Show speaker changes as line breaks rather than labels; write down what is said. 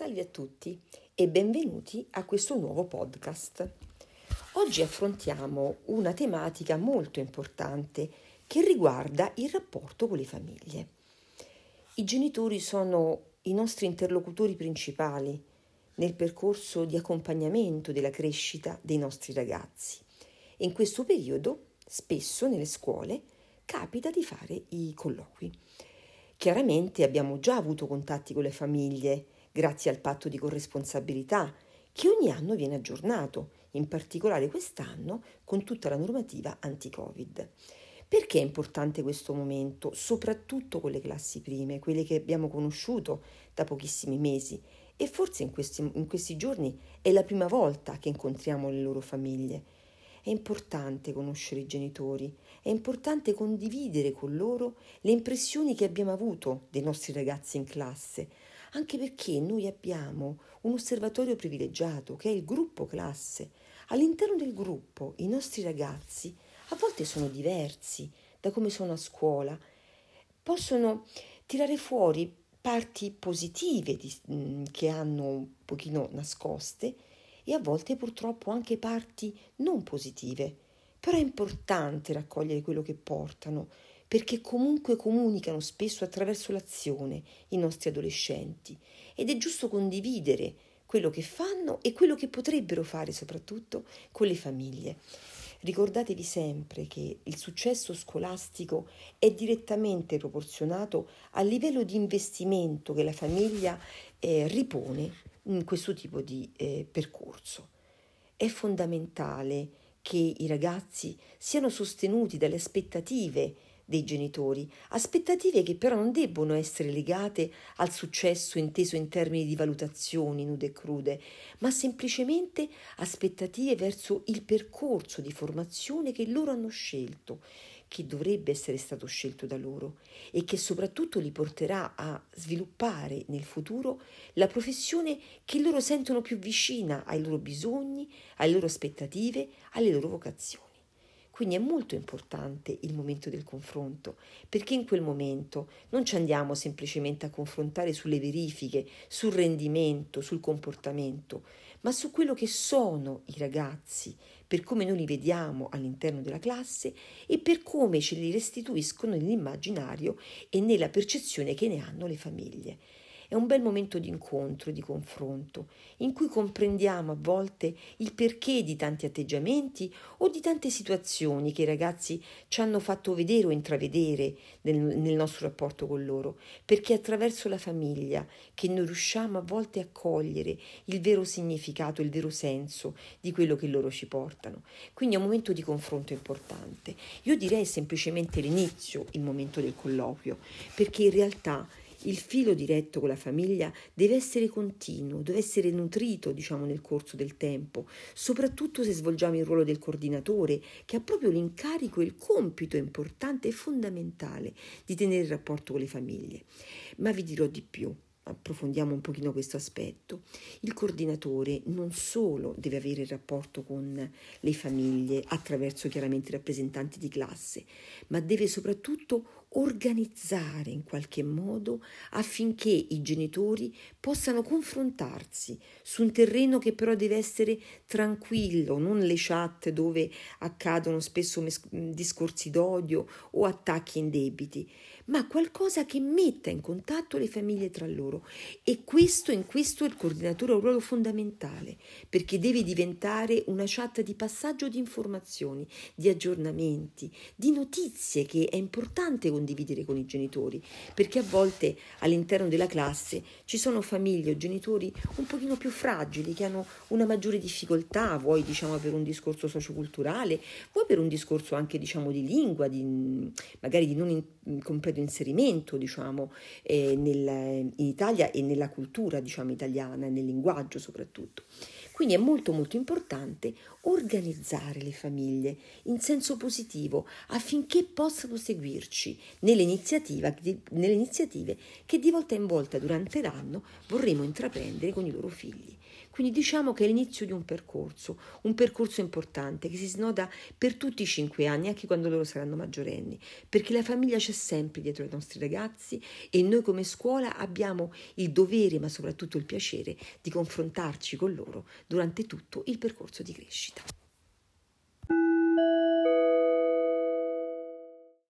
Salve a tutti e benvenuti a questo nuovo podcast. Oggi affrontiamo una tematica molto importante che riguarda il rapporto con le famiglie. I genitori sono i nostri interlocutori principali nel percorso di accompagnamento della crescita dei nostri ragazzi. E in questo periodo, spesso nelle scuole, capita di fare i colloqui. Chiaramente abbiamo già avuto contatti con le famiglie grazie al patto di corresponsabilità che ogni anno viene aggiornato, in particolare quest'anno con tutta la normativa anti-Covid. Perché è importante questo momento, soprattutto con le classi prime, quelle che abbiamo conosciuto da pochissimi mesi e forse in questi, in questi giorni è la prima volta che incontriamo le loro famiglie. È importante conoscere i genitori, è importante condividere con loro le impressioni che abbiamo avuto dei nostri ragazzi in classe, anche perché noi abbiamo un osservatorio privilegiato che è il gruppo classe. All'interno del gruppo i nostri ragazzi a volte sono diversi da come sono a scuola, possono tirare fuori parti positive di, che hanno un pochino nascoste e a volte purtroppo anche parti non positive. Però è importante raccogliere quello che portano, perché comunque comunicano spesso attraverso l'azione i nostri adolescenti ed è giusto condividere quello che fanno e quello che potrebbero fare soprattutto con le famiglie. Ricordatevi sempre che il successo scolastico è direttamente proporzionato al livello di investimento che la famiglia eh, ripone in questo tipo di eh, percorso. È fondamentale che i ragazzi siano sostenuti dalle aspettative dei genitori, aspettative che però non debbono essere legate al successo inteso in termini di valutazioni nude e crude, ma semplicemente aspettative verso il percorso di formazione che loro hanno scelto, che dovrebbe essere stato scelto da loro e che soprattutto li porterà a sviluppare nel futuro la professione che loro sentono più vicina ai loro bisogni, alle loro aspettative, alle loro vocazioni. Quindi è molto importante il momento del confronto, perché in quel momento non ci andiamo semplicemente a confrontare sulle verifiche, sul rendimento, sul comportamento, ma su quello che sono i ragazzi, per come noi li vediamo all'interno della classe e per come ce li restituiscono nell'immaginario e nella percezione che ne hanno le famiglie. È un bel momento di incontro, di confronto, in cui comprendiamo a volte il perché di tanti atteggiamenti o di tante situazioni che i ragazzi ci hanno fatto vedere o intravedere nel, nel nostro rapporto con loro, perché è attraverso la famiglia che noi riusciamo a volte a cogliere il vero significato, il vero senso di quello che loro ci portano. Quindi è un momento di confronto importante. Io direi semplicemente l'inizio, il momento del colloquio, perché in realtà il filo diretto con la famiglia deve essere continuo, deve essere nutrito, diciamo, nel corso del tempo, soprattutto se svolgiamo il ruolo del coordinatore, che ha proprio l'incarico e il compito importante e fondamentale di tenere il rapporto con le famiglie. Ma vi dirò di più approfondiamo un pochino questo aspetto. Il coordinatore non solo deve avere il rapporto con le famiglie attraverso chiaramente i rappresentanti di classe, ma deve soprattutto organizzare in qualche modo affinché i genitori possano confrontarsi su un terreno che però deve essere tranquillo, non le chat dove accadono spesso mes- discorsi d'odio o attacchi indebiti, ma qualcosa che metta in contatto le famiglie tra loro. E questo, in questo il coordinatore ha un ruolo fondamentale, perché deve diventare una chat di passaggio di informazioni, di aggiornamenti, di notizie che è importante condividere con i genitori, perché a volte all'interno della classe ci sono famiglie o genitori un pochino più fragili, che hanno una maggiore difficoltà, vuoi diciamo per un discorso socioculturale, vuoi per un discorso anche diciamo di lingua, di, magari di non in, completo inserimento, diciamo, eh, nel, in Italia e nella cultura, diciamo, italiana, nel linguaggio soprattutto. Quindi è molto molto importante organizzare le famiglie in senso positivo affinché possano seguirci nelle iniziative, che di volta in volta durante l'anno vorremmo intraprendere con i loro figli. Quindi diciamo che è l'inizio di un percorso, un percorso importante che si snoda per tutti i cinque anni, anche quando loro saranno maggiorenni, perché la famiglia c'è sempre dietro ai nostri ragazzi e noi come scuola abbiamo il dovere, ma soprattutto il piacere di confrontarci con loro durante tutto il percorso di crescita.